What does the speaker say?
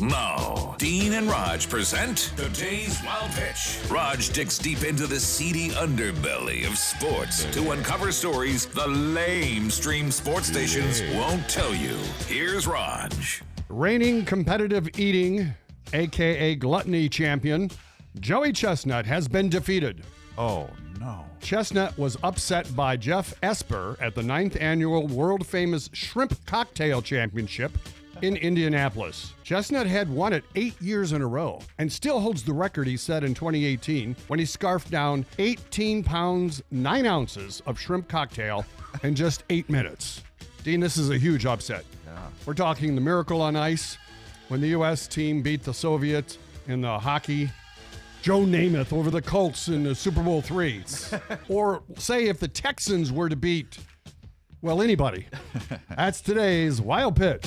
Now, Dean and Rog present today's Wild Pitch. Rog digs deep into the seedy underbelly of sports to uncover stories the lame stream sports stations won't tell you. Here's Rog. Reigning competitive eating, aka gluttony champion, Joey Chestnut has been defeated. Oh, no. Chestnut was upset by Jeff Esper at the ninth annual world famous Shrimp Cocktail Championship in Indianapolis. Chestnut had won it eight years in a row and still holds the record he set in 2018 when he scarfed down 18 pounds, 9 ounces of shrimp cocktail in just eight minutes. Dean, this is a huge upset. Yeah. We're talking the miracle on ice when the U.S. team beat the Soviets in the hockey. Joe Namath over the Colts in the Super Bowl three. or say if the Texans were to beat, well, anybody. That's today's wild pitch.